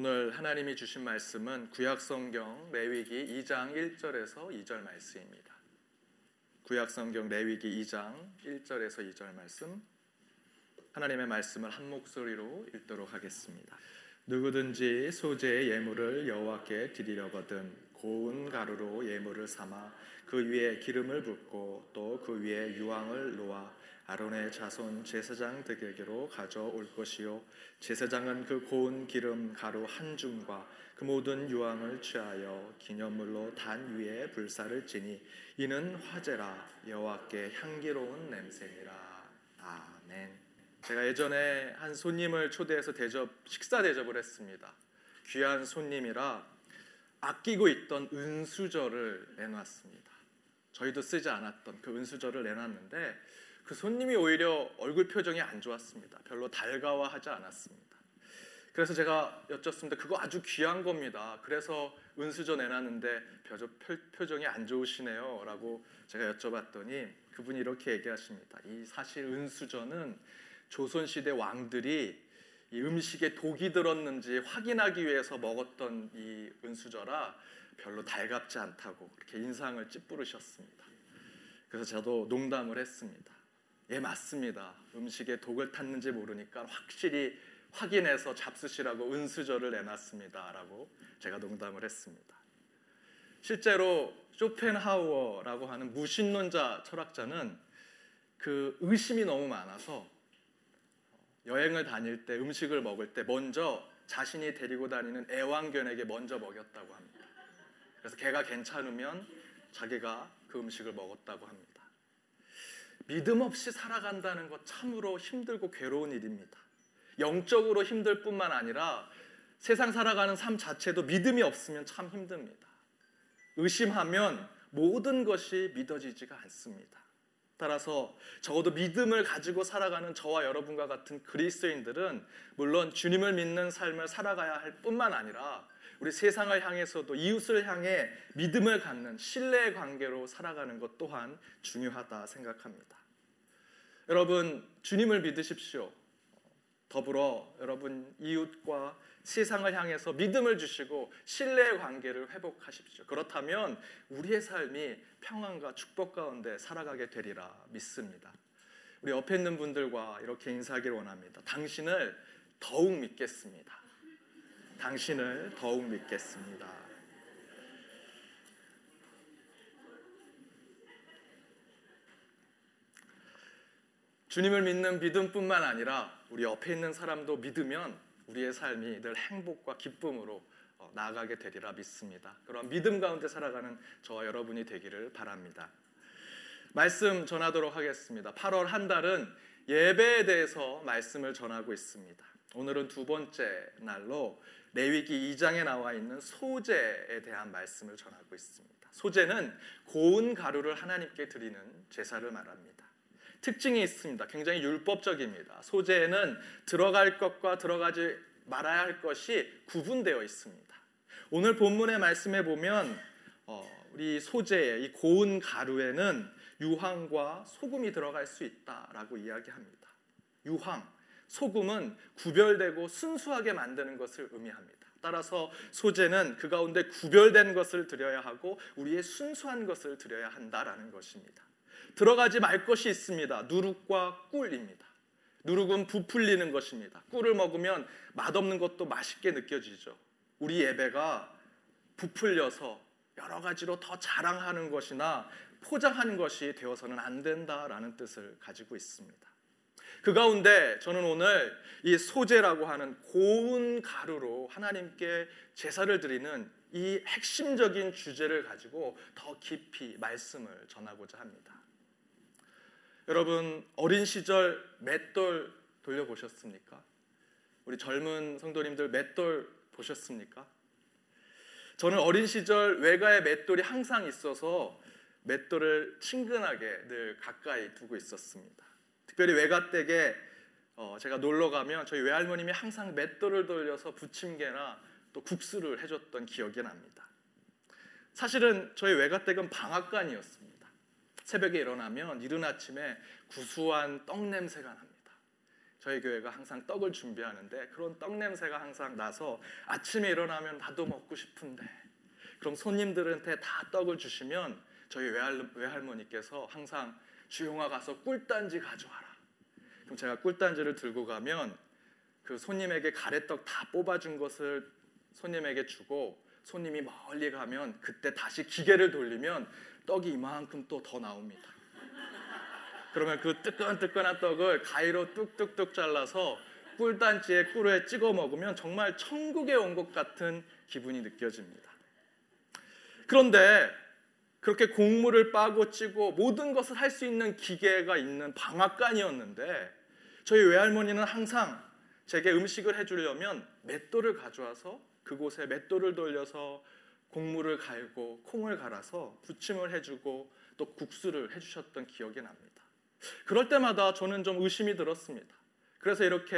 오늘 하나님이 주신 말씀은 구약성경 레위기 2장 1절에서 2절 말씀입니다. 구약성경 레위기 2장 1절에서 2절 말씀 하나님의 말씀을 한 목소리로 읽도록 하겠습니다. 누구든지 소재의 예물을 여호와께 드리려거든 고운 가루로 예물을 삼아 그 위에 기름을 붓고 또 그 위에 유황을 놓아 아론의 자손 제사장 득에게로 가져올 것이요 제사장은 그 고운 기름 가루 한 줌과 그 모든 유황을 취하여 기념물로 단 위에 불사를 지니 이는 화제라 여호와께 향기로운 냄새니라 아멘. 제가 예전에 한 손님을 초대해서 대접 식사 대접을 했습니다. 귀한 손님이라 아끼고 있던 은수저를 내놨습니다. 저희도 쓰지 않았던 그 은수저를 내놨는데 그 손님이 오히려 얼굴 표정이 안 좋았습니다. 별로 달가워하지 않았습니다. 그래서 제가 여쭙습니다. 그거 아주 귀한 겁니다. 그래서 은수저 내놨는데 표정이 안 좋으시네요. 라고 제가 여쭤봤더니 그분이 이렇게 얘기하십니다. 이 사실 은수저는 조선시대 왕들이 이 음식에 독이 들었는지 확인하기 위해서 먹었던 이 은수저라 별로 달갑지 않다고 그렇게 인상을 찌푸르셨습니다. 그래서 저도 농담을 했습니다. 예, 맞습니다. 음식에 독을 탔는지 모르니까 확실히 확인해서 잡수시라고 은수저를 내놨습니다 라고 제가 농담을 했습니다. 실제로 쇼펜하우어라고 하는 무신론자 철학자는 그 의심이 너무 많아서 여행을 다닐 때 음식을 먹을 때 먼저 자신이 데리고 다니는 애완견에게 먼저 먹였다고 합니다. 그래서 걔가 괜찮으면 자기가 그 음식을 먹었다고 합니다. 믿음 없이 살아간다는 것 참으로 힘들고 괴로운 일입니다. 영적으로 힘들 뿐만 아니라 세상 살아가는 삶 자체도 믿음이 없으면 참 힘듭니다. 의심하면 모든 것이 믿어지지가 않습니다. 따라서 적어도 믿음을 가지고 살아가는 저와 여러분과 같은 그리스도인들은 물론 주님을 믿는 삶을 살아가야 할 뿐만 아니라 우리 세상을 향해서도 이웃을 향해 믿음을 갖는 신뢰의 관계로 살아가는 것 또한 중요하다 생각합니다. 여러분 주님을 믿으십시오. 더불어 여러분 이웃과 세상을 향해서 믿음을 주시고 신뢰의 관계를 회복하십시오. 그렇다면 우리의 삶이 평안과 축복 가운데 살아가게 되리라 믿습니다. 우리 옆에 있는 분들과 이렇게 인사하기를 원합니다. 당신을 더욱 믿겠습니다. 당신을 더욱 믿겠습니다. 주님을 믿는 믿음뿐만 아니라 우리 옆에 있는 사람도 믿으면 우리의 삶이 늘 행복과 기쁨으로 어, 나아가게 되리라 믿습니다. 그런 믿음 가운데 살아가는 저와 여러분이 되기를 바랍니다. 말씀 전하도록 하겠습니다. 8월 한 달은 예배에 대해서 말씀을 전하고 있습니다. 오늘은 두 번째 날로 레위기 2장에 나와 있는 소제에 대한 말씀을 전하고 있습니다. 소제는 고운 가루를 하나님께 드리는 제사를 말합니다. 특징이 있습니다. 굉장히 율법적입니다. 소재에는 들어갈 것과 들어가지 말아야 할 것이 구분되어 있습니다. 오늘 본문의 말씀에 보면 어, 우리 소재의 이 고운 가루에는 유황과 소금이 들어갈 수 있다라고 이야기합니다. 유황, 소금은 구별되고 순수하게 만드는 것을 의미합니다. 따라서 소재는 그 가운데 구별된 것을 드려야 하고 우리의 순수한 것을 드려야 한다라는 것입니다. 들어가지 말 것이 있습니다. 누룩과 꿀입니다. 누룩은 부풀리는 것입니다. 꿀을 먹으면 맛없는 것도 맛있게 느껴지죠. 우리 예배가 부풀려서 여러 가지로 더 자랑하는 것이나 포장하는 것이 되어서는 안 된다라는 뜻을 가지고 있습니다. 그 가운데 저는 오늘 이 소재라고 하는 고운 가루로 하나님께 제사를 드리는 이 핵심적인 주제를 가지고 더 깊이 말씀을 전하고자 합니다. 여러분 어린 시절 맷돌 돌려보셨습니까? 우리 젊은 성도님들 맷돌 보셨습니까? 저는 어린 시절 외가에 맷돌이 항상 있어서 맷돌을 친근하게 늘 가까이 두고 있었습니다. 특별히 외가 댁에 어, 제가 놀러 가면 저희 외할머님이 항상 맷돌을 돌려서 부침개나 또 국수를 해줬던 기억이 납니다. 사실은 저희 외가 댁은 방앗간이었습니다. 새벽에 일어나면 이른 아침에 구수한 떡 냄새가 납니다. 저희 교회가 항상 떡을 준비하는데 그런 떡 냄새가 항상 나서 아침에 일어나면 나도 먹고 싶은데 그럼 손님들한테 다 떡을 주시면 저희 외할, 외할머니께서 항상 주용아 가서 꿀단지 가져와라. 그럼 제가 꿀단지를 들고 가면 그 손님에게 가래떡 다 뽑아준 것을 손님에게 주고 손님이 멀리 가면 그때 다시 기계를 돌리면 떡이 이만큼 또 더 나옵니다. 그러면 그 뜨끈뜨끈한 떡을 가위로 뚝뚝뚝 잘라서 꿀단지에 꿀에 찍어 먹으면 정말 천국에 온 것 같은 기분이 느껴집니다. 그런데 그렇게 곡물을 빠고 찌고 모든 것을 할 수 있는 기계가 있는 방앗간이었는데 저희 외할머니는 항상 제게 음식을 해주려면 맷돌을 가져와서 그곳에 맷돌을 돌려서 곡물을 갈고 콩을 갈아서 부침을 해주고 또 국수를 해주셨던 기억이 납니다. 그럴 때마다 저는 좀 의심이 들었습니다. 그래서 이렇게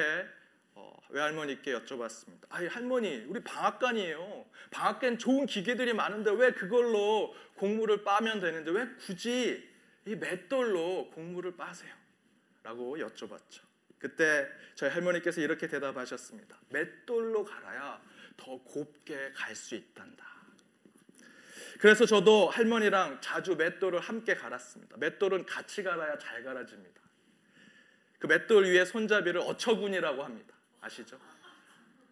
어, 외할머니께 여쭤봤습니다. 아이 할머니, 우리 방앗간이에요. 방앗간 좋은 기계들이 많은데 왜 그걸로 곡물을 빠면 되는데 왜 굳이 이 맷돌로 곡물을 빠세요? 라고 여쭤봤죠. 그때 저희 할머니께서 이렇게 대답하셨습니다. 맷돌로 갈아야 더 곱게 갈 수 있단다. 그래서 저도 할머니랑 자주 맷돌을 함께 갈았습니다. 맷돌은 같이 갈아야 잘 갈아집니다. 그 맷돌 위에 손잡이를 어처구니라고 합니다. 아시죠?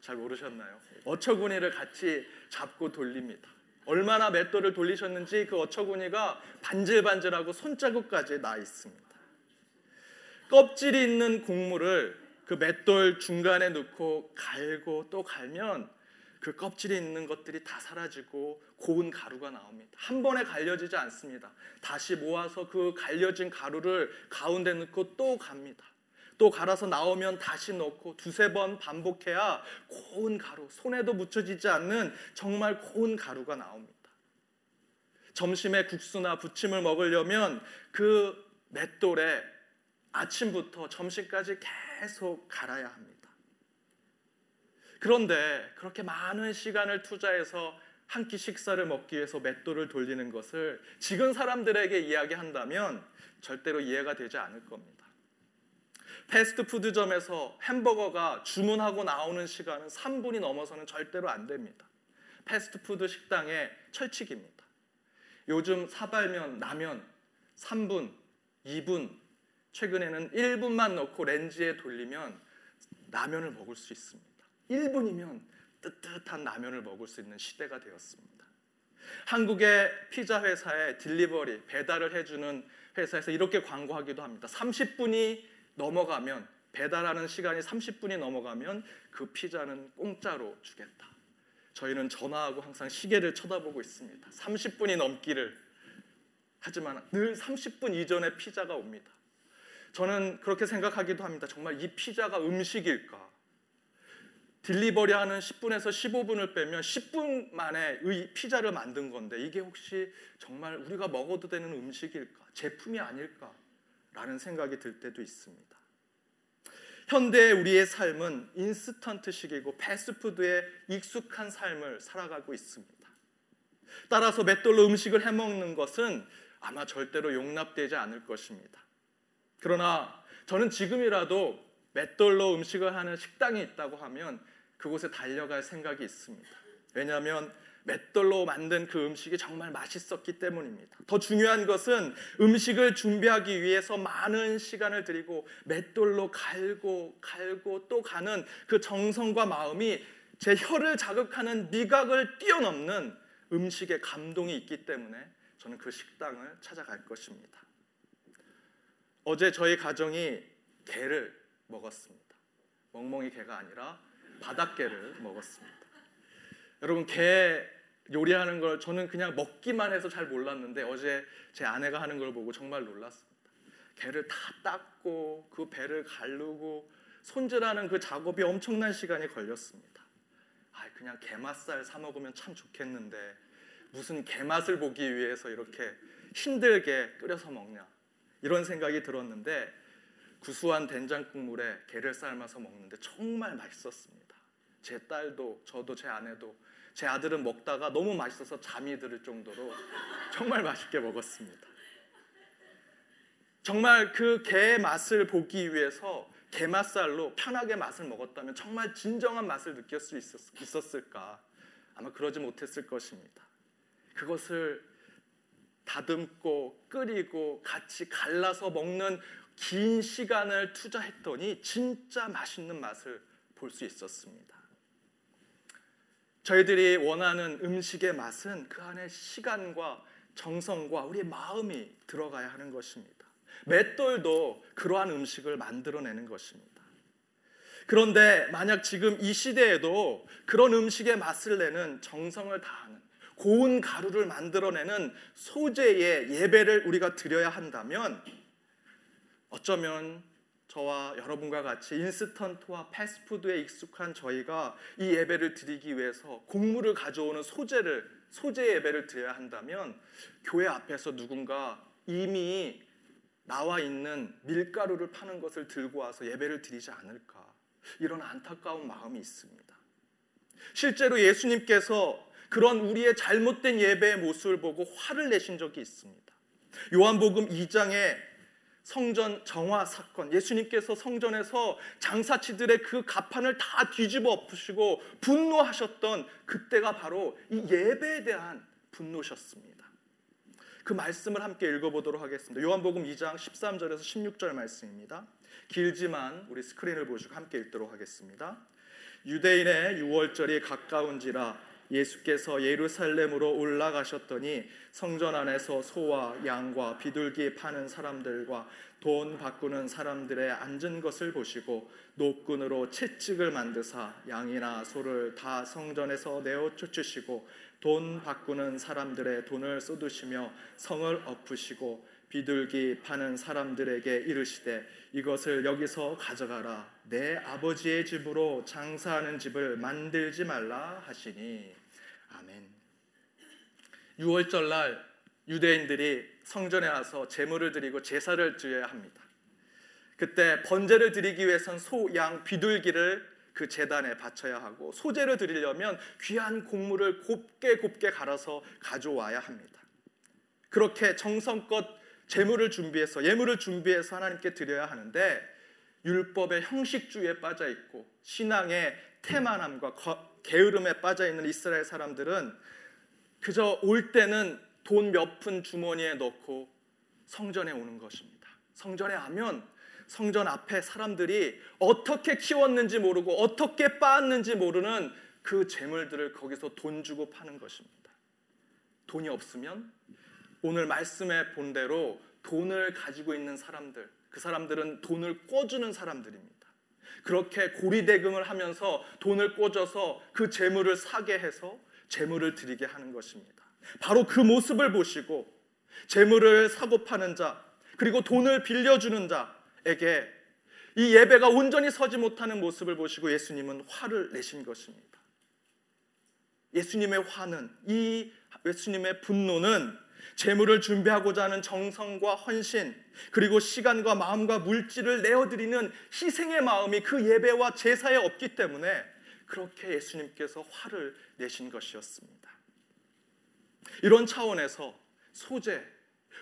잘 모르셨나요? 어처구니를 같이 잡고 돌립니다. 얼마나 맷돌을 돌리셨는지 그 어처구니가 반질반질하고 손자국까지 나 있습니다. 껍질이 있는 곡물을 그 맷돌 중간에 넣고 갈고 또 갈면 그 껍질이 있는 것들이 다 사라지고 고운 가루가 나옵니다. 한 번에 갈려지지 않습니다. 다시 모아서 그 갈려진 가루를 가운데 넣고 또 갑니다. 또 갈아서 나오면 다시 넣고 두세 번 반복해야 고운 가루, 손에도 묻혀지지 않는 정말 고운 가루가 나옵니다. 점심에 국수나 부침을 먹으려면 그 맷돌에 아침부터 점심까지 계속 갈아야 합니다. 그런데 그렇게 많은 시간을 투자해서 한 끼 식사를 먹기 위해서 맷돌을 돌리는 것을 지금 사람들에게 이야기한다면 절대로 이해가 되지 않을 겁니다. 패스트푸드점에서 햄버거가 주문하고 나오는 시간은 3분이 넘어서는 절대로 안 됩니다. 패스트푸드 식당의 철칙입니다. 요즘 사발면, 라면 3분, 2분, 최근에는 1분만 넣고 렌즈에 돌리면 라면을 먹을 수 있습니다. 1분이면 뜨뜻한 라면을 먹을 수 있는 시대가 되었습니다. 한국의 피자 회사에 딜리버리 배달을 해주는 회사에서 이렇게 광고하기도 합니다. 30분이 넘어가면 배달하는 시간이 30분이 넘어가면 그 피자는 공짜로 주겠다. 저희는 전화하고 항상 시계를 쳐다보고 있습니다. 30분이 넘기를 하지만 늘 30분 이전에 피자가 옵니다. 저는 그렇게 생각하기도 합니다. 정말 이 피자가 음식일까? 딜리버리 하는 10분에서 15분을 빼면 10분 만에 의 피자를 만든 건데 이게 혹시 정말 우리가 먹어도 되는 음식일까? 제품이 아닐까? 라는 생각이 들 때도 있습니다. 현대 우리의 삶은 인스턴트식이고 패스트푸드에 익숙한 삶을 살아가고 있습니다. 따라서 맷돌로 음식을 해 먹는 것은 아마 절대로 용납되지 않을 것입니다. 그러나 저는 지금이라도 맷돌로 음식을 하는 식당이 있다고 하면 그곳에 달려갈 생각이 있습니다. 왜냐하면 맷돌로 만든 그 음식이 정말 맛있었기 때문입니다. 더 중요한 것은 음식을 준비하기 위해서 많은 시간을 들이고 맷돌로 갈고 갈고 또 가는 그 정성과 마음이 제 혀를 자극하는 미각을 뛰어넘는 음식의 감동이 있기 때문에 저는 그 식당을 찾아갈 것입니다. 어제 저희 가정이 게를 먹었습니다. 멍멍이 게가 아니라 바닷게를 먹었습니다. 여러분 게 요리하는 걸 저는 그냥 먹기만 해서 잘 몰랐는데 어제 제 아내가 하는 걸 보고 정말 놀랐습니다. 게를 다 닦고 그 배를 가르고 손질하는 그 작업이 엄청난 시간이 걸렸습니다. 아, 그냥 게맛살 사 먹으면 참 좋겠는데 무슨 게맛을 보기 위해서 이렇게 힘들게 끓여서 먹냐 이런 생각이 들었는데 구수한 된장 국물에 게를 삶아서 먹는데 정말 맛있었습니다. 제 딸도 저도 제 아내도 제 아들은 먹다가 너무 맛있어서 잠이 들 정도로 정말 맛있게 먹었습니다. 정말 그게 맛을 보기 위해서 게맛살로 편하게 맛을 먹었다면 정말 진정한 맛을 느낄 수 있었을까? 아마 그러지 못했을 것입니다. 그것을 다듬고 끓이고 같이 갈라서 먹는 긴 시간을 투자했더니 진짜 맛있는 맛을 볼 수 있었습니다. 저희들이 원하는 음식의 맛은 그 안에 시간과 정성과 우리의 마음이 들어가야 하는 것입니다. 맷돌도 그러한 음식을 만들어내는 것입니다. 그런데 만약 지금 이 시대에도 그런 음식의 맛을 내는 정성을 다하는 고운 가루를 만들어내는 소재의 예배를 우리가 드려야 한다면 어쩌면 저와 여러분과 같이 인스턴트와 패스트푸드에 익숙한 저희가 이 예배를 드리기 위해서 곡물을 가져오는 소재를 소재 예배를 드려야 한다면 교회 앞에서 누군가 이미 나와 있는 밀가루를 파는 것을 들고 와서 예배를 드리지 않을까 이런 안타까운 마음이 있습니다. 실제로 예수님께서 그런 우리의 잘못된 예배의 모습을 보고 화를 내신 적이 있습니다. 요한복음 2장에 성전 정화 사건, 예수님께서 성전에서 장사치들의 그 가판을 다 뒤집어 엎으시고 분노하셨던 그때가 바로 이 예배에 대한 분노셨습니다. 그 말씀을 함께 읽어보도록 하겠습니다. 요한복음 2장 13절에서 16절 말씀입니다. 길지만 우리 스크린을 보시고 함께 읽도록 하겠습니다. 유대인의 6월절이 가까운지라 예수께서 예루살렘으로 올라가셨더니 성전 안에서 소와 양과 비둘기 파는 사람들과 돈 바꾸는 사람들의 앉은 것을 보시고 노끈으로 채찍을 만드사 양이나 소를 다 성전에서 내어 쫓으시고 돈 바꾸는 사람들의 돈을 쏟으시며 성을 엎으시고 비둘기 파는 사람들에게 이르시되 이것을 여기서 가져가라. 내 아버지의 집으로 장사하는 집을 만들지 말라 하시니 아멘. 6월절 날 유대인들이 성전에 와서 제물을 드리고 제사를 드려야 합니다. 그때 번제를 드리기 위해선 소, 양, 비둘기를 그 재단에 바쳐야 하고 소재를 드리려면 귀한 곡물을 곱게 곱게 갈아서 가져와야 합니다. 그렇게 정성껏 제물을 준비해서 예물을 준비해서 하나님께 드려야 하는데 율법의 형식주의에 빠져 있고 신앙의 태만함과 게으름에 빠져 있는 이스라엘 사람들은 그저 올 때는 돈 몇 푼 주머니에 넣고 성전에 오는 것입니다. 성전에 하면 성전 앞에 사람들이 어떻게 키웠는지 모르고 어떻게 빻았는지 모르는 그 재물들을 거기서 돈 주고 파는 것입니다. 돈이 없으면 오늘 말씀의 본대로 돈을 가지고 있는 사람들, 그 사람들은 돈을 꿔주는 사람들입니다. 그렇게 고리대금을 하면서 돈을 꿔줘서 그 재물을 사게 해서 재물을 드리게 하는 것입니다. 바로 그 모습을 보시고 재물을 사고 파는 자, 그리고 돈을 빌려주는 자에게 이 예배가 온전히 서지 못하는 모습을 보시고 예수님은 화를 내신 것입니다. 예수님의 화는 이 예수님의 분노는 재물을 준비하고자 하는 정성과 헌신 그리고 시간과 마음과 물질을 내어드리는 희생의 마음이 그 예배와 제사에 없기 때문에 그렇게 예수님께서 화를 내신 것이었습니다. 이런 차원에서 소재,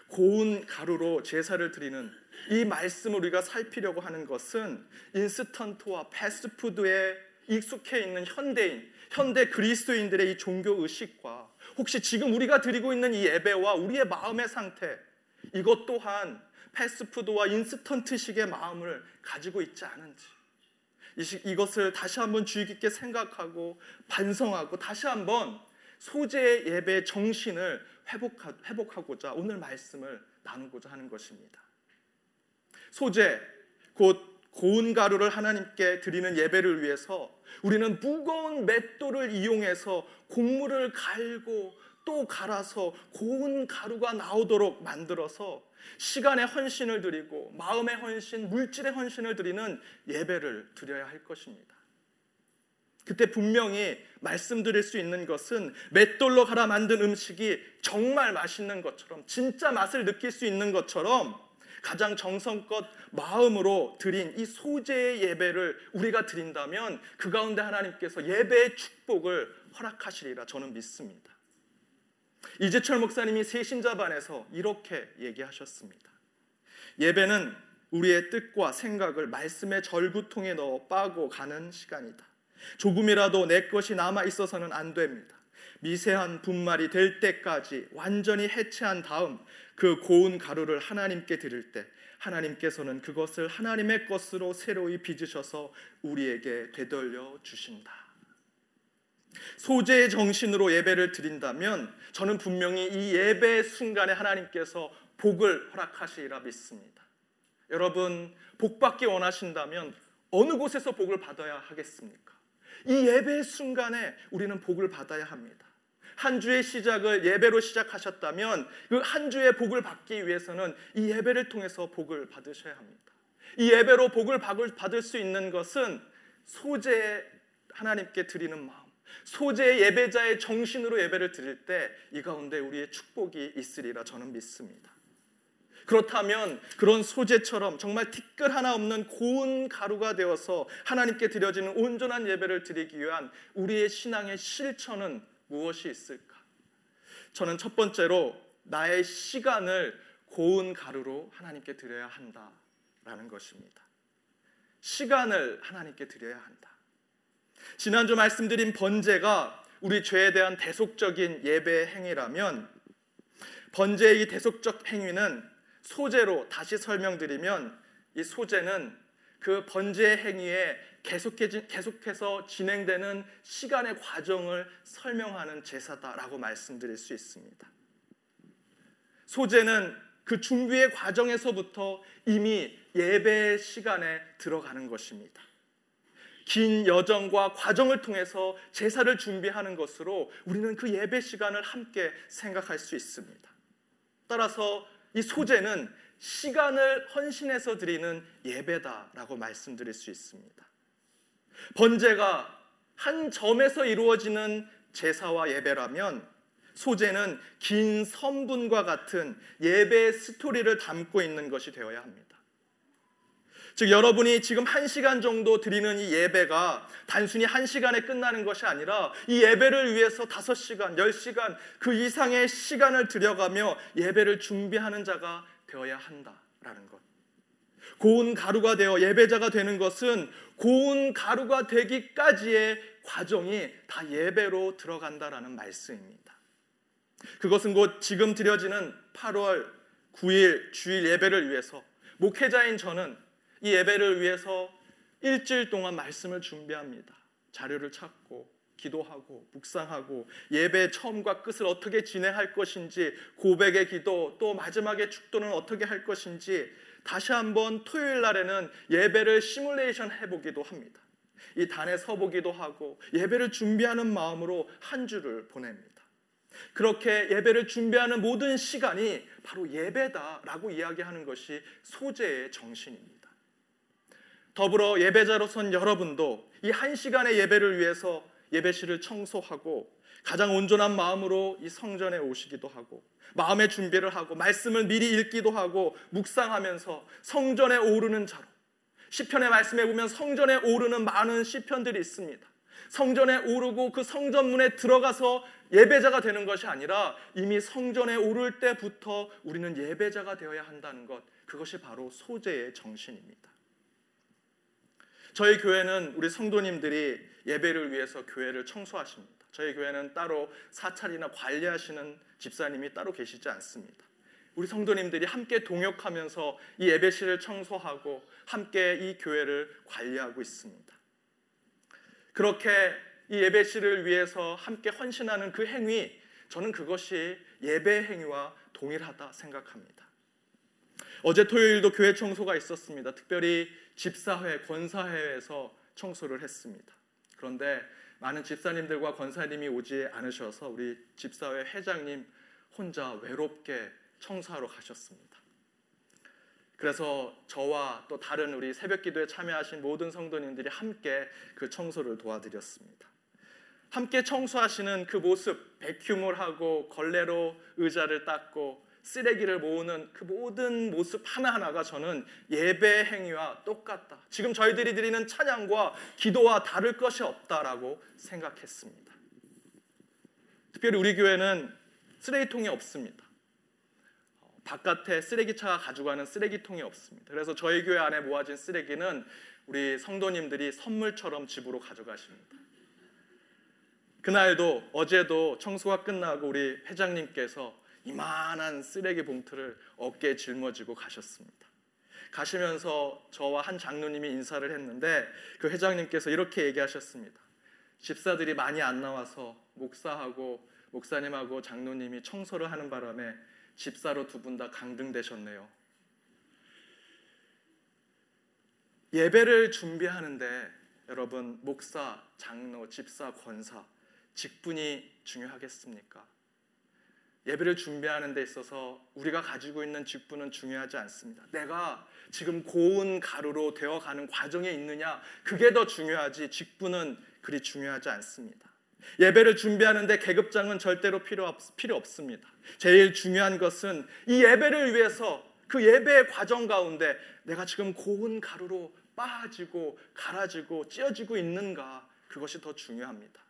고운 가루로 제사를 드리는 이 말씀을 우리가 살피려고 하는 것은 인스턴트와 패스트푸드에 익숙해 있는 현대인, 현대 그리스도인들의 이 종교 의식과 혹시 지금 우리가 드리고 있는 이 예배와 우리의 마음의 상태 이것 또한 패스트푸드와 인스턴트식의 마음을 가지고 있지 않은지 이것을 다시 한번 주의 깊게 생각하고 반성하고 다시 한번 소재의 예배 정신을 회복하고자 오늘 말씀을 나누고자 하는 것입니다. 소재 곧 고운 가루를 하나님께 드리는 예배를 위해서 우리는 무거운 맷돌을 이용해서 곡물을 갈고 또 갈아서 고운 가루가 나오도록 만들어서 시간의 헌신을 드리고 마음의 헌신, 물질의 헌신을 드리는 예배를 드려야 할 것입니다. 그때 분명히 말씀드릴 수 있는 것은 맷돌로 갈아 만든 음식이 정말 맛있는 것처럼 진짜 맛을 느낄 수 있는 것처럼 가장 정성껏 마음으로 드린 이 소재의 예배를 우리가 드린다면 그 가운데 하나님께서 예배의 축복을 허락하시리라 저는 믿습니다. 이재철 목사님이 세신자반에서 이렇게 얘기하셨습니다. 예배는 우리의 뜻과 생각을 말씀의 절구통에 넣어 빠고 가는 시간이다. 조금이라도 내 것이 남아 있어서는 안 됩니다. 미세한 분말이 될 때까지 완전히 해체한 다음 그 고운 가루를 하나님께 드릴 때 하나님께서는 그것을 하나님의 것으로 새로이 빚으셔서 우리에게 되돌려 주신다. 소재의 정신으로 예배를 드린다면 저는 분명히 이 예배 순간에 하나님께서 복을 허락하시리라 믿습니다. 여러분 복 받기 원하신다면 어느 곳에서 복을 받아야 하겠습니까? 이 예배 순간에 우리는 복을 받아야 합니다. 한 주의 시작을 예배로 시작하셨다면 그 한 주의 복을 받기 위해서는 이 예배를 통해서 복을 받으셔야 합니다. 이 예배로 복을 받을 수 있는 것은 소재 하나님께 드리는 마음, 소재 예배자의 정신으로 예배를 드릴 때 이 가운데 우리의 축복이 있으리라 저는 믿습니다. 그렇다면 그런 소재처럼 정말 티끌 하나 없는 고운 가루가 되어서 하나님께 드려지는 온전한 예배를 드리기 위한 우리의 신앙의 실천은 무엇이 있을까? 저는 첫 번째로 나의 시간을 고운 가루로 하나님께 드려야 한다라는 것입니다. 시간을 하나님께 드려야 한다. 지난주 말씀드린 번제가 우리 죄에 대한 대속적인 예배 행위라면 번제의 이 대속적 행위는 소재로 다시 설명드리면 이 소재는 그 번제 행위에 계속해서 진행되는 시간의 과정을 설명하는 제사다라고 말씀드릴 수 있습니다. 소재는 그 준비의 과정에서부터 이미 예배 시간에 들어가는 것입니다. 긴 여정과 과정을 통해서 제사를 준비하는 것으로 우리는 그 예배 시간을 함께 생각할 수 있습니다. 따라서 이 소재는 시간을 헌신해서 드리는 예배다라고 말씀드릴 수 있습니다. 번제가 한 점에서 이루어지는 제사와 예배라면 소재는 긴 선분과 같은 예배 스토리를 담고 있는 것이 되어야 합니다. 즉 여러분이 지금 한 시간 정도 드리는 이 예배가 단순히 한 시간에 끝나는 것이 아니라 이 예배를 위해서 다섯 시간, 열 시간 그 이상의 시간을 들여가며 예배를 준비하는 자가 되어야 한다라는 것. 고운 가루가 되어 예배자가 되는 것은 고운 가루가 되기까지의 과정이 다 예배로 들어간다라는 말씀입니다. 그것은 곧 지금 드려지는 8월 9일 주일 예배를 위해서 목회자인 저는 이 예배를 위해서 일주일 동안 말씀을 준비합니다. 자료를 찾고 기도하고 묵상하고 예배 처음과 끝을 어떻게 진행할 것인지 고백의 기도 또 마지막에 축도는 어떻게 할 것인지 다시 한번 토요일 날에는 예배를 시뮬레이션 해보기도 합니다. 이 단에 서보기도 하고 예배를 준비하는 마음으로 한 주를 보냅니다. 그렇게 예배를 준비하는 모든 시간이 바로 예배다라고 이야기하는 것이 소재의 정신입니다. 더불어 예배자로선 여러분도 이 한 시간의 예배를 위해서 예배실을 청소하고 가장 온전한 마음으로 이 성전에 오시기도 하고 마음의 준비를 하고 말씀을 미리 읽기도 하고 묵상하면서 성전에 오르는 자로 시편의 말씀에 보면 성전에 오르는 많은 시편들이 있습니다. 성전에 오르고 그 성전문에 들어가서 예배자가 되는 것이 아니라 이미 성전에 오를 때부터 우리는 예배자가 되어야 한다는 것 그것이 바로 소재의 정신입니다. 저희 교회는 우리 성도님들이 예배를 위해서 교회를 청소하십니다. 저희 교회는 따로 사찰이나 관리하시는 집사님이 따로 계시지 않습니다. 우리 성도님들이 함께 동역하면서 이 예배실을 청소하고 함께 이 교회를 관리하고 있습니다. 그렇게 이 예배실을 위해서 함께 헌신하는 그 행위, 저는 그것이 예배 행위와 동일하다 생각합니다. 어제 토요일도 교회 청소가 있었습니다. 특별히 집사회, 권사회에서 청소를 했습니다. 그런데 많은 집사님들과 권사님이 오지 않으셔서 우리 집사회 회장님 혼자 외롭게 청소하러 가셨습니다. 그래서 저와 또 다른 우리 새벽 기도에 참여하신 모든 성도님들이 함께 그 청소를 도와드렸습니다. 함께 청소하시는 그 모습, 백큐물 하고 걸레로 의자를 닦고 쓰레기를 모으는 그 모든 모습 하나하나가 저는 예배 행위와 똑같다. 지금 저희들이 드리는 찬양과 기도와 다를 것이 없다라고 생각했습니다. 특별히 우리 교회는 쓰레기통이 없습니다. 바깥에 쓰레기차가 가져가는 쓰레기통이 없습니다. 그래서 저희 교회 안에 모아진 쓰레기는 우리 성도님들이 선물처럼 집으로 가져가십니다. 그날도 어제도 청소가 끝나고 우리 회장님께서 이만한 쓰레기 봉투를 어깨에 짊어지고 가셨습니다. 가시면서 저와 한 장로님이 인사를 했는데 그 회장님께서 이렇게 얘기하셨습니다. 집사들이 많이 안 나와서 목사하고 목사님하고 장로님이 청소를 하는 바람에 집사로 두 분 다 강등되셨네요. 예배를 준비하는데 여러분 목사, 장로, 집사, 권사 직분이 중요하겠습니까? 예배를 준비하는 데 있어서 우리가 가지고 있는 직분은 중요하지 않습니다. 내가 지금 고운 가루로 되어가는 과정에 있느냐 그게 더 중요하지 직분은 그리 중요하지 않습니다. 예배를 준비하는데 계급장은 절대로 필요, 없, 필요 없습니다. 제일 중요한 것은 이 예배를 위해서 그 예배의 과정 가운데 내가 지금 고운 가루로 빠지고 갈아지고 찢어지고 있는가 그것이 더 중요합니다.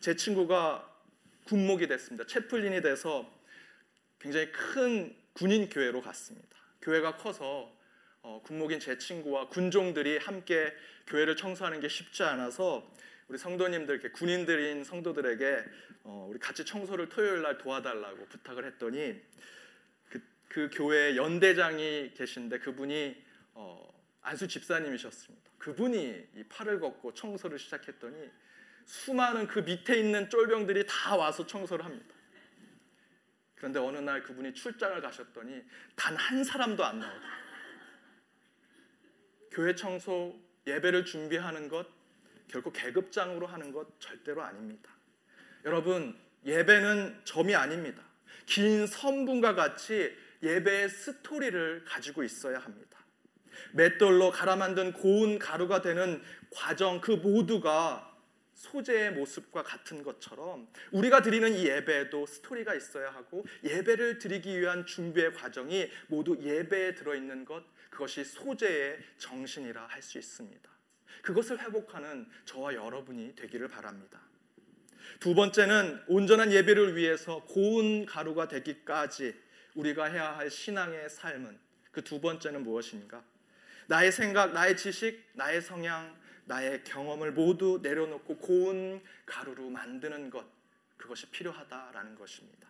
제 친구가 군목이 됐습니다. 채플린이 돼서 굉장히 큰 군인 교회로 갔습니다. 교회가 커서 어, 군목인 제 친구와 군종들이 함께 교회를 청소하는 게 쉽지 않아서 우리 성도님들, 군인들인 성도들에게 어, 우리 같이 청소를 토요일 날 도와달라고 부탁을 했더니 그, 그 교회 연대장이 계신데 그분이 어, 안수 집사님이셨습니다. 그분이 이 팔을 걷고 청소를 시작했더니 수많은 그 밑에 있는 쫄병들이 다 와서 청소를 합니다. 그런데 어느 날 그분이 출장을 가셨더니 단 한 사람도 안 나오더라고요. 교회 청소, 예배를 준비하는 것, 결코 계급장으로 하는 것 절대로 아닙니다. 여러분, 예배는 점이 아닙니다. 긴 선분과 같이 예배의 스토리를 가지고 있어야 합니다. 맷돌로 갈아 만든 고운 가루가 되는 과정 그 모두가 소재의 모습과 같은 것처럼 우리가 드리는 이 예배에도 스토리가 있어야 하고 예배를 드리기 위한 준비의 과정이 모두 예배에 들어있는 것 그것이 소재의 정신이라 할 수 있습니다. 그것을 회복하는 저와 여러분이 되기를 바랍니다. 두 번째는 온전한 예배를 위해서 고운 가루가 되기까지 우리가 해야 할 신앙의 삶은 그 두 번째는 무엇인가? 나의 생각, 나의 지식, 나의 성향, 나의 경험을 모두 내려놓고 고운 가루로 만드는 것 그것이 필요하다라는 것입니다.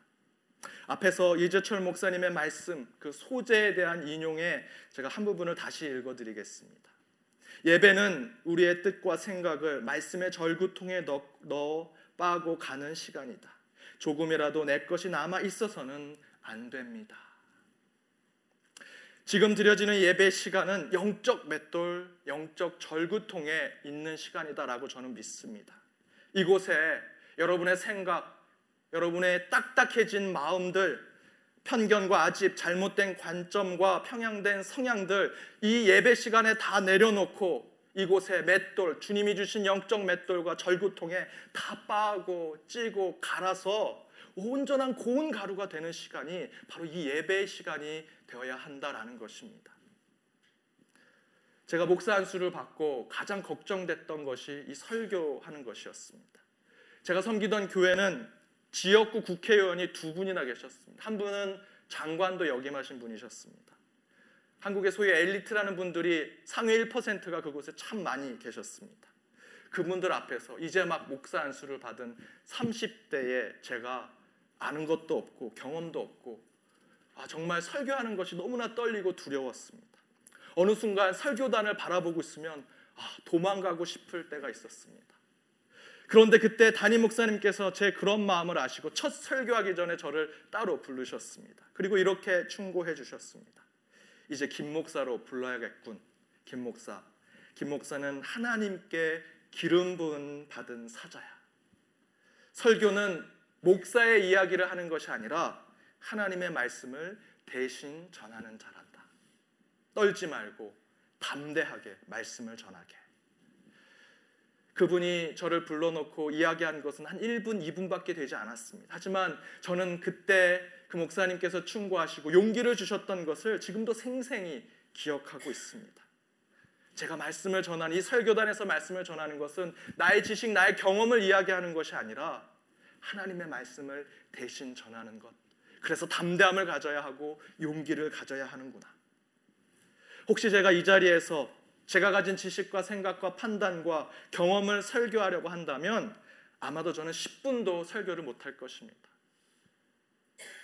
앞에서 이재철 목사님의 말씀 그 소재에 대한 인용에 제가 한 부분을 다시 읽어드리겠습니다. 예배는 우리의 뜻과 생각을 말씀의 절구통에 넣어, 빠고 가는 시간이다. 조금이라도 내 것이 남아 있어서는 안 됩니다. 지금 드려지는 예배 시간은 영적 맷돌, 영적 절구통에 있는 시간이다라고 저는 믿습니다. 이곳에 여러분의 생각, 여러분의 딱딱해진 마음들, 편견과 아집, 잘못된 관점과 평양된 성향들 이 예배 시간에 다 내려놓고 이곳에 맷돌, 주님이 주신 영적 맷돌과 절구통에 다 빠고 찌고 갈아서 온전한 고운 가루가 되는 시간이 바로 이 예배의 시간이 되어야 한다라는 것입니다. 제가 목사 안수를 받고 가장 걱정됐던 것이 이 설교하는 것이었습니다. 제가 섬기던 교회는 지역구 국회의원이 두 분이나 계셨습니다. 한 분은 장관도 역임하신 분이셨습니다. 한국의 소위 엘리트라는 분들이 상위 1%가 그곳에 참 많이 계셨습니다. 그분들 앞에서 이제 막 목사 안수를 받은 30대에 제가 아는 것도 없고 경험도 없고 아, 정말 설교하는 것이 너무나 떨리고 두려웠습니다. 어느 순간 설교단을 바라보고 있으면 아, 도망가고 싶을 때가 있었습니다. 그런데 그때 담임 목사님께서 제 그런 마음을 아시고 첫 설교하기 전에 저를 따로 부르셨습니다. 그리고 이렇게 충고해 주셨습니다. 이제 김 목사로 불러야겠군. 김 목사. 김 목사는 하나님께 기름 부은 받은 사자야. 설교는 목사의 이야기를 하는 것이 아니라 하나님의 말씀을 대신 전하는 자란다. 떨지 말고 담대하게 말씀을 전하게. 그분이 저를 불러놓고 이야기한 것은 한 1분, 2분밖에 되지 않았습니다. 하지만 저는 그때 그 목사님께서 충고하시고 용기를 주셨던 것을 지금도 생생히 기억하고 있습니다. 제가 말씀을 전하는 이 설교단에서 말씀을 전하는 것은 나의 지식, 나의 경험을 이야기하는 것이 아니라 하나님의 말씀을 대신 전하는 것. 그래서 담대함을 가져야 하고 용기를 가져야 하는구나. 혹시 제가 이 자리에서 제가 가진 지식과 생각과 판단과 경험을 설교하려고 한다면 아마도 저는 10분도 설교를 못할 것입니다.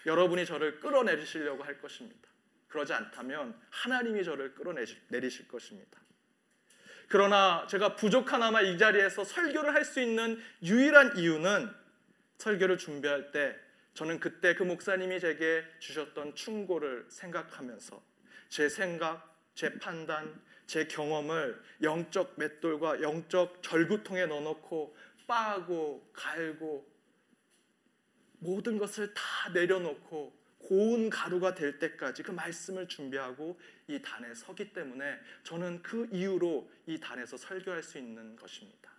여러분이 저를 끌어내리시려고 할 것입니다. 그러지 않다면 하나님이 저를 끌어내리실 것입니다. 그러나 제가 부족하나마 이 자리에서 설교를 할 수 있는 유일한 이유는 설교를 준비할 때 저는 그때 그 목사님이 제게 주셨던 충고를 생각하면서 제 생각, 제 판단, 제 경험을 영적 맷돌과 영적 절구통에 넣어놓고 빠고 갈고 모든 것을 다 내려놓고 고운 가루가 될 때까지 그 말씀을 준비하고 이 단에 서기 때문에 저는 그 이유로 이 단에서 설교할 수 있는 것입니다.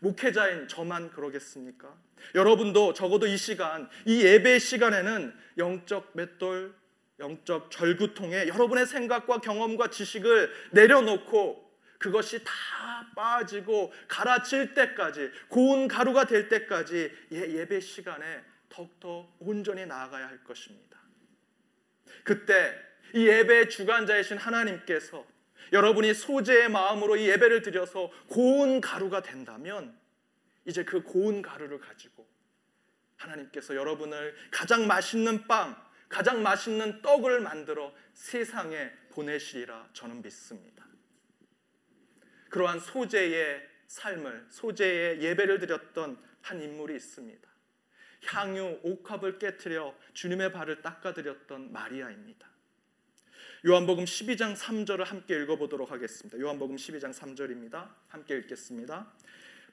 목회자인 저만 그러겠습니까? 여러분도 적어도 이 시간, 이 예배 시간에는 영적 맷돌, 영적 절구통에 여러분의 생각과 경험과 지식을 내려놓고 그것이 다 빠지고 가라질 때까지 고운 가루가 될 때까지 예, 배 시간에 더욱더 온전히 나아가야 할 것입니다. 그때 이 예배의 주관자이신 하나님께서 여러분이 소재의 마음으로 이 예배를 드려서 고운 가루가 된다면 이제 그 고운 가루를 가지고 하나님께서 여러분을 가장 맛있는 빵, 가장 맛있는 떡을 만들어 세상에 보내시리라 저는 믿습니다. 그러한 소재의 삶을 소재의 예배를 드렸던 한 인물이 있습니다. 향유 옥합을 깨뜨려 주님의 발을 닦아드렸던 마리아입니다. 요한복음 12장 3절을 함께 읽어보도록 하겠습니다. 요한복음 12장 3절입니다. 함께 읽겠습니다.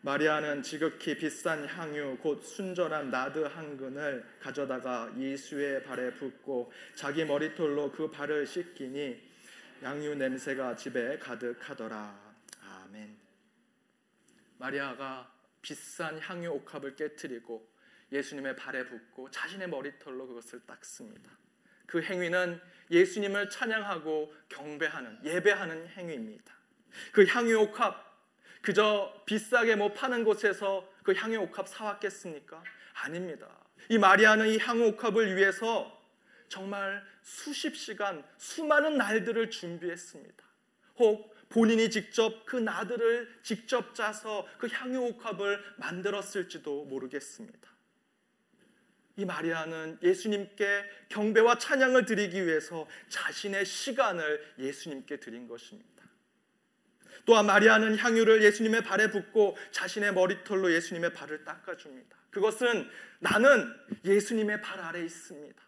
마리아는 지극히 비싼 향유 곧 순전한 나드 한 근을 가져다가 예수의 발에 붓고 자기 머리털로 그 발을 씻기니 양유 냄새가 집에 가득하더라. 아멘. 마리아가 비싼 향유 옥합을 깨뜨리고 예수님의 발에 붓고 자신의 머리털로 그것을 닦습니다. 그 행위는 예수님을 찬양하고 경배하는 예배하는 행위입니다. 그 향유 옥합 그저 비싸게 뭐 파는 곳에서 그 향유 옥합 사왔겠습니까? 아닙니다. 이 마리아는 이 향유 옥합을 위해서 정말 수십 시간 수많은 날들을 준비했습니다. 혹 본인이 직접 그 나들을 직접 짜서 그 향유 옥합을 만들었을지도 모르겠습니다. 이 마리아는 예수님께 경배와 찬양을 드리기 위해서 자신의 시간을 예수님께 드린 것입니다. 또한 마리아는 향유를 예수님의 발에 붓고 자신의 머리털로 예수님의 발을 닦아줍니다. 그것은 나는 예수님의 발 아래 있습니다.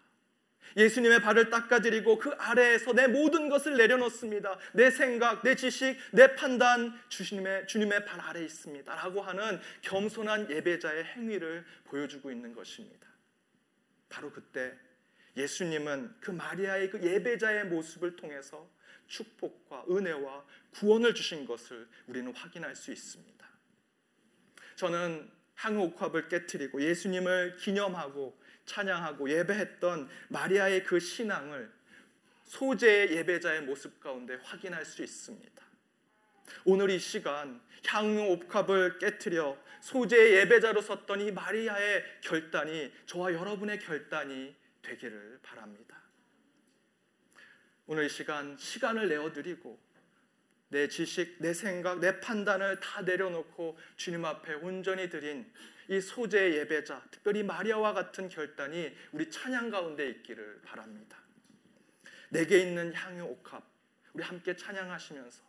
예수님의 발을 닦아드리고 그 아래에서 내 모든 것을 내려놓습니다. 내 생각, 내 지식, 내 판단 주님의 주님의 발 아래 있습니다 라고 하는 겸손한 예배자의 행위를 보여주고 있는 것입니다. 바로 그때 예수님은 그 마리아의 그 예배자의 모습을 통해서 축복과 은혜와 구원을 주신 것을 우리는 확인할 수 있습니다. 저는 항옥합을 깨뜨리고 예수님을 기념하고 찬양하고 예배했던 마리아의 그 신앙을 소재의 예배자의 모습 가운데 확인할 수 있습니다. 오늘 이 시간 향유 옥합을 깨뜨려 소재의 예배자로 섰던 이 마리아의 결단이 저와 여러분의 결단이 되기를 바랍니다. 오늘 이 시간 시간을 내어 드리고 내 지식, 내 생각, 내 판단을 다 내려놓고 주님 앞에 온전히 드린 이 소재의 예배자, 특별히 마리아와 같은 결단이 우리 찬양 가운데 있기를 바랍니다. 내게 있는 향유 옥합, 우리 함께 찬양하시면서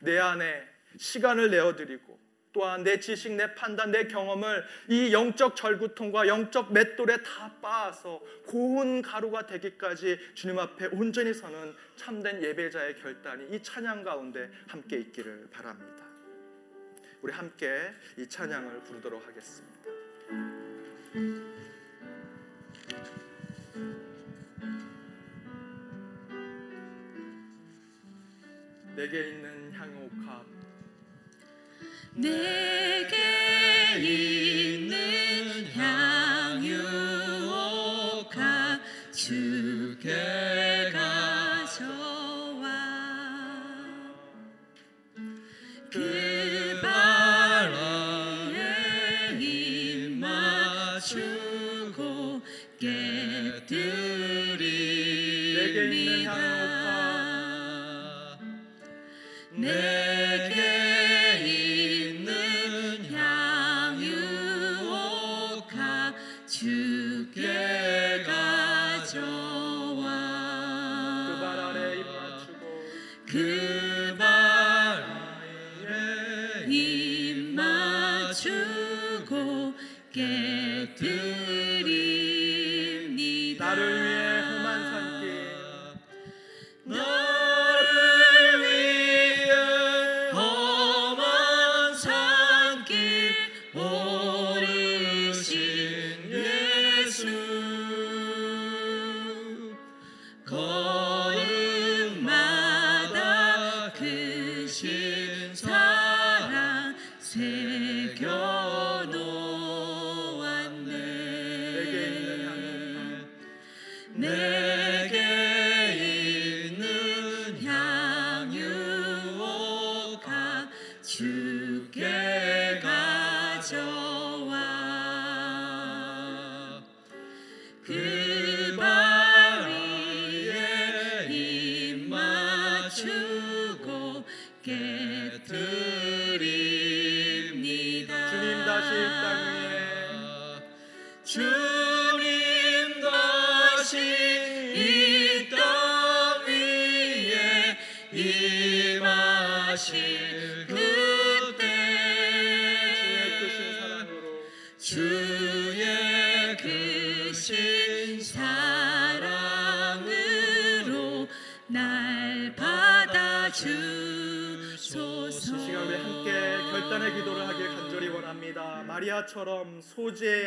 내 안에 시간을 내어드리고 또한 내 지식, 내 판단, 내 경험을 이 영적 절구통과 영적 맷돌에 다 빻아서 고운 가루가 되기까지 주님 앞에 온전히 서는 참된 예배자의 결단이 이 찬양 가운데 함께 있기를 바랍니다. 우리 함께 이 찬양을 부르도록 하겠습니다. 내게 있는 향옥합 내게 있는 향유옥합 주께 가 소재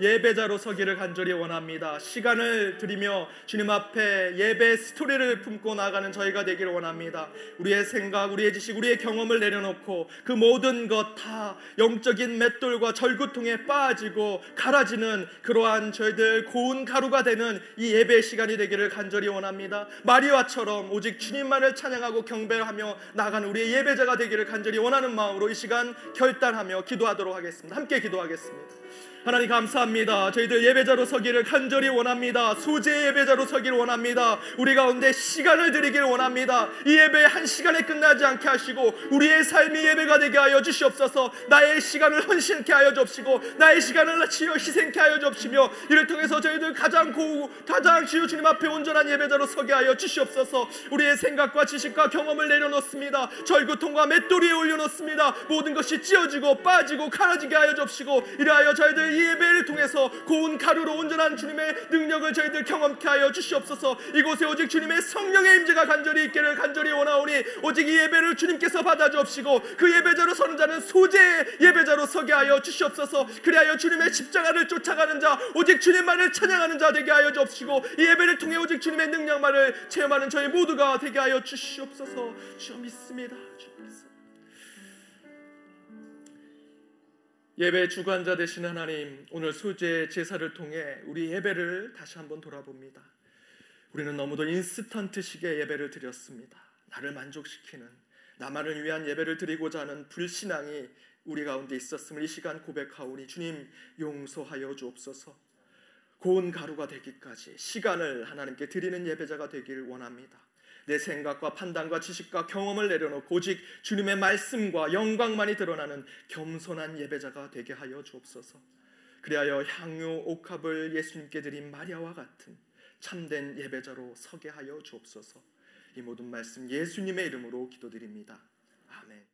예배자로 서기를 간절히 원합니다. 시간을 드리며 주님 앞에 예배 스토리를 품고 나가는 저희가 되기를 원합니다. 우리의 생각, 우리의 지식, 우리의 경험을 내려놓고 그 모든 것 다 영적인 맷돌과 절구통에 빠지고 갈아지는 그러한 저희들 고운 가루가 되는 이 예배 시간이 되기를 간절히 원합니다. 마리아처럼 오직 주님만을 찬양하고 경배하며 나가는 우리의 예배자가 되기를 간절히 원하는 마음으로 이 시간 결단하며 기도하도록 하겠습니다. 함께 기도하겠습니다. 하나님 감사합니다. 저희들 예배자로 서기를 간절히 원합니다. 소재 예배자로 서기를 원합니다. 우리 가운데 시간을 드리기를 원합니다. 이 예배 한 시간에 끝나지 않게 하시고 우리의 삶이 예배가 되게 하여 주시옵소서. 나의 시간을 헌신케 하여 주옵시고 나의 시간을 치여 희생케 하여 주옵시며 이를 통해서 저희들 가장 고 가장 주여 주님 앞에 온전한 예배자로 서게 하여 주시옵소서. 우리의 생각과 지식과 경험을 내려놓습니다. 절구통과 맷돌 위에 올려놓습니다. 모든 것이 찢어지고 빠지고 갈아지게 하여 주옵시고 이러하여 저희들 이 예배를 통해서 고운 가루로 온전한 주님의 능력을 저희들 경험케 하여 주시옵소서. 이곳에 오직 주님의 성령의 임재가 간절히 있기를 간절히 원하오니 오직 이 예배를 주님께서 받아 주옵시고 그 예배자로 서는 자는 소재의 예배자로 서게 하여 주시옵소서. 그리하여 주님의 십자가를 쫓아가는 자 오직 주님만을 찬양하는 자 되게 하여 주옵시고 이 예배를 통해 오직 주님의 능력만을 체험하는 저희 모두가 되게 하여 주시옵소서. 주여 믿습니다. 주여 믿습니다. 예배 주관자 되신 하나님, 오늘 수제 제사를 통해 우리 예배를 다시 한번 돌아봅니다. 우리는 너무도 인스턴트식의 예배를 드렸습니다. 나를 만족시키는 나만을 위한 예배를 드리고자 하는 불신앙이 우리 가운데 있었음을 이 시간 고백하오니 주님 용서하여 주옵소서. 고운 가루가 되기까지 시간을 하나님께 드리는 예배자가 되길 원합니다. 내 생각과 판단과 지식과 경험을 내려놓고 오직 주님의 말씀과 영광만이 드러나는 겸손한 예배자가 되게 하여 주옵소서. 그리하여 향유 옥합을 예수님께 드린 마리아와 같은 참된 예배자로 서게 하여 주옵소서. 이 모든 말씀 예수님의 이름으로 기도드립니다. 아멘.